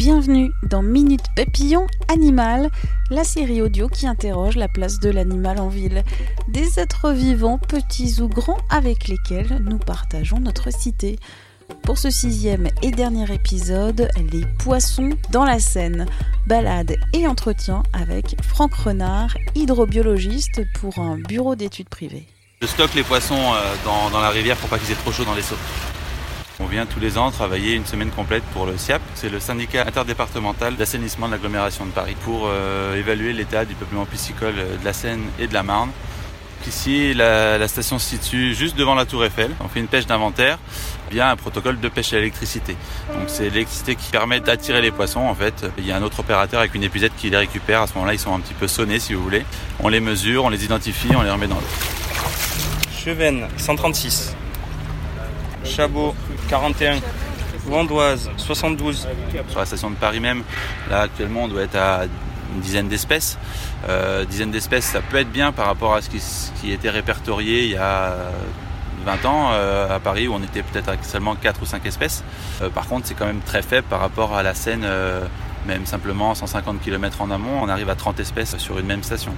Bienvenue dans Minute Papillon Animal, la série audio qui interroge la place de l'animal en ville. Des êtres vivants, petits ou grands, avec lesquels nous partageons notre cité. Pour ce sixième et dernier épisode, les poissons dans la Seine. Balade et entretien avec Franck Renard, hydrobiologiste pour un bureau d'études privées. Je stocke les poissons euh, dans, la rivière pour pas qu'ils aient trop chaud dans les seaux. On vient tous les ans travailler une semaine complète pour le SIAP, c'est le syndicat interdépartemental d'assainissement de l'agglomération de Paris, pour euh, évaluer l'état du peuplement piscicole euh, de la Seine et de la Marne. Ici, la, station se situe juste devant la tour Eiffel. On fait une pêche d'inventaire via un protocole de pêche à l'électricité. Donc c'est l'électricité qui permet d'attirer les poissons en fait. Il y a un autre opérateur avec une épuisette qui les récupère. À ce moment-là, ils sont un petit peu sonnés si vous voulez. On les mesure, on les identifie, on les remet dans l'eau. Chevennes, 136. Chabot, 41. Vandoise, 72. Sur la station de Paris même, là actuellement on doit être à une dizaine d'espèces. Euh, dizaine d'espèces, ça peut être bien par rapport à ce qui, ce qui était répertorié il y a 20 ans euh, à Paris où on était peut-être avec seulement 4 ou 5 espèces. Euh, par contre, c'est quand même très faible par rapport à la Seine, euh, même simplement 150 km en amont, on arrive à 30 espèces sur une même station.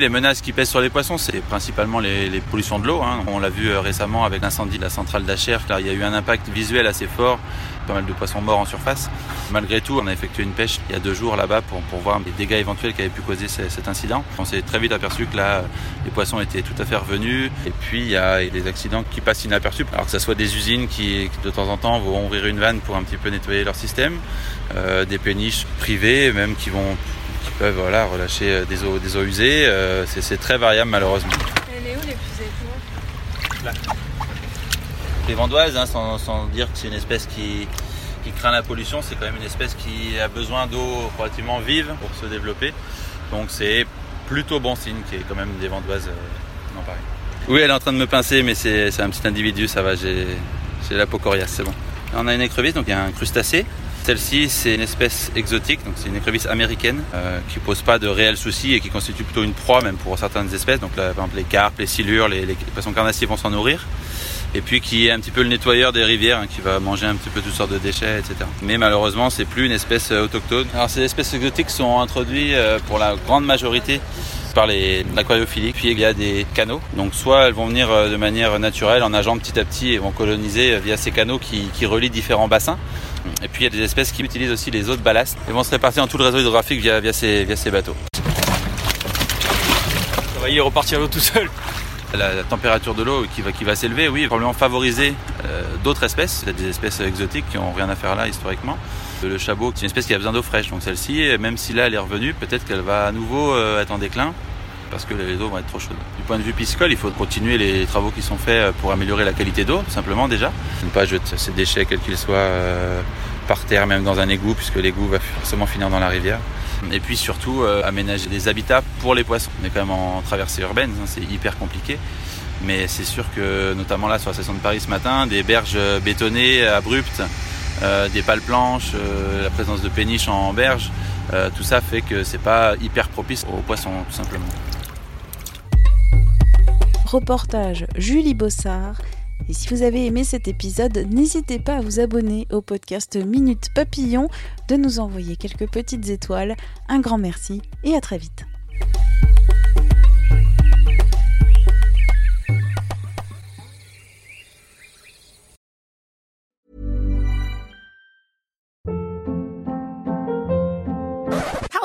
Les menaces qui pèsent sur les poissons, c'est principalement les, pollutions de l'eau. Hein. On l'a vu récemment avec l'incendie de la centrale d'Acher. Là, il y a eu un impact visuel assez fort, pas mal de poissons morts en surface. Malgré tout, on a effectué une pêche il y a deux jours là-bas pour, voir les dégâts éventuels qui avaient pu causer cet incident. On s'est très vite aperçu que là, les poissons étaient tout à fait revenus. Et puis, il y a des accidents qui passent inaperçus. Alors que ce soit des usines qui, de temps en temps, vont ouvrir une vanne pour un petit peu nettoyer leur système, euh, des péniches privées, même qui vont qui peuvent voilà, relâcher des eaux, des eaux usées. Euh, c'est très variable malheureusement. Elle est où l'épuisette Là. Les vandoises, hein, sans, sans, dire que c'est une espèce qui, qui craint la pollution, c'est quand même une espèce qui a besoin d'eau relativement vive pour se développer. Donc c'est plutôt bon signe qu'il y ait quand même des vandoises euh, dans Paris. Oui, elle est en train de me pincer, mais c'est un petit individu, ça va, j'ai la peau coriace, c'est bon. On a une écrevisse, donc il y a un crustacé, celle-ci, c'est une espèce exotique, donc c'est une écrevisse américaine euh, qui pose pas de réels soucis et qui constitue plutôt une proie même pour certaines espèces. Donc par exemple les carpes, les silures, les, les poissons carnassiers vont s'en nourrir. Et puis qui est un petit peu le nettoyeur des rivières, hein, qui va manger un petit peu toutes sortes de déchets, etc. Mais malheureusement, c'est plus une espèce autochtone. Alors ces espèces exotiques sont introduites euh, pour la grande majorité par l'aquariophilie. Puis il y a des canaux. Donc soit elles vont venir de manière naturelle en nageant petit à petit et vont coloniser via ces canaux qui, qui relient différents bassins. Et puis il y a des espèces qui utilisent aussi les eaux de ballast et vont se répartir dans tout le réseau hydrographique via, via, ces, via ces bateaux. Ça va y repartir l'eau tout seul. La, la, température de l'eau qui va, qui va s'élever, oui, probablement favoriser euh, d'autres espèces, des espèces exotiques qui n'ont rien à faire là historiquement. Le chabot, c'est une espèce qui a besoin d'eau fraîche, donc celle-ci, même si là elle est revenue, peut-être qu'elle va à nouveau euh, être en déclin parce que les eaux vont être trop chaudes. Du point de vue piscicole, il faut continuer les travaux qui sont faits pour améliorer la qualité d'eau, tout simplement déjà. Ne pas jeter ces déchets, quels qu'ils soient, euh, par terre, même dans un égout, puisque l'égout va forcément finir dans la rivière. Et puis surtout, euh, aménager des habitats pour les poissons. On est quand même en traversée urbaine, hein, c'est hyper compliqué. Mais c'est sûr que, notamment là, sur la station de Paris ce matin, des berges bétonnées, abruptes, euh, des pales planches, euh, la présence de péniches en berge, tout ça fait que c'est pas hyper propice aux poissons, tout simplement. Reportage Julie Bossard. Et si vous avez aimé cet épisode, n'hésitez pas à vous abonner au podcast Minute Papillon, de nous envoyer quelques petites étoiles. Un grand merci et à très vite.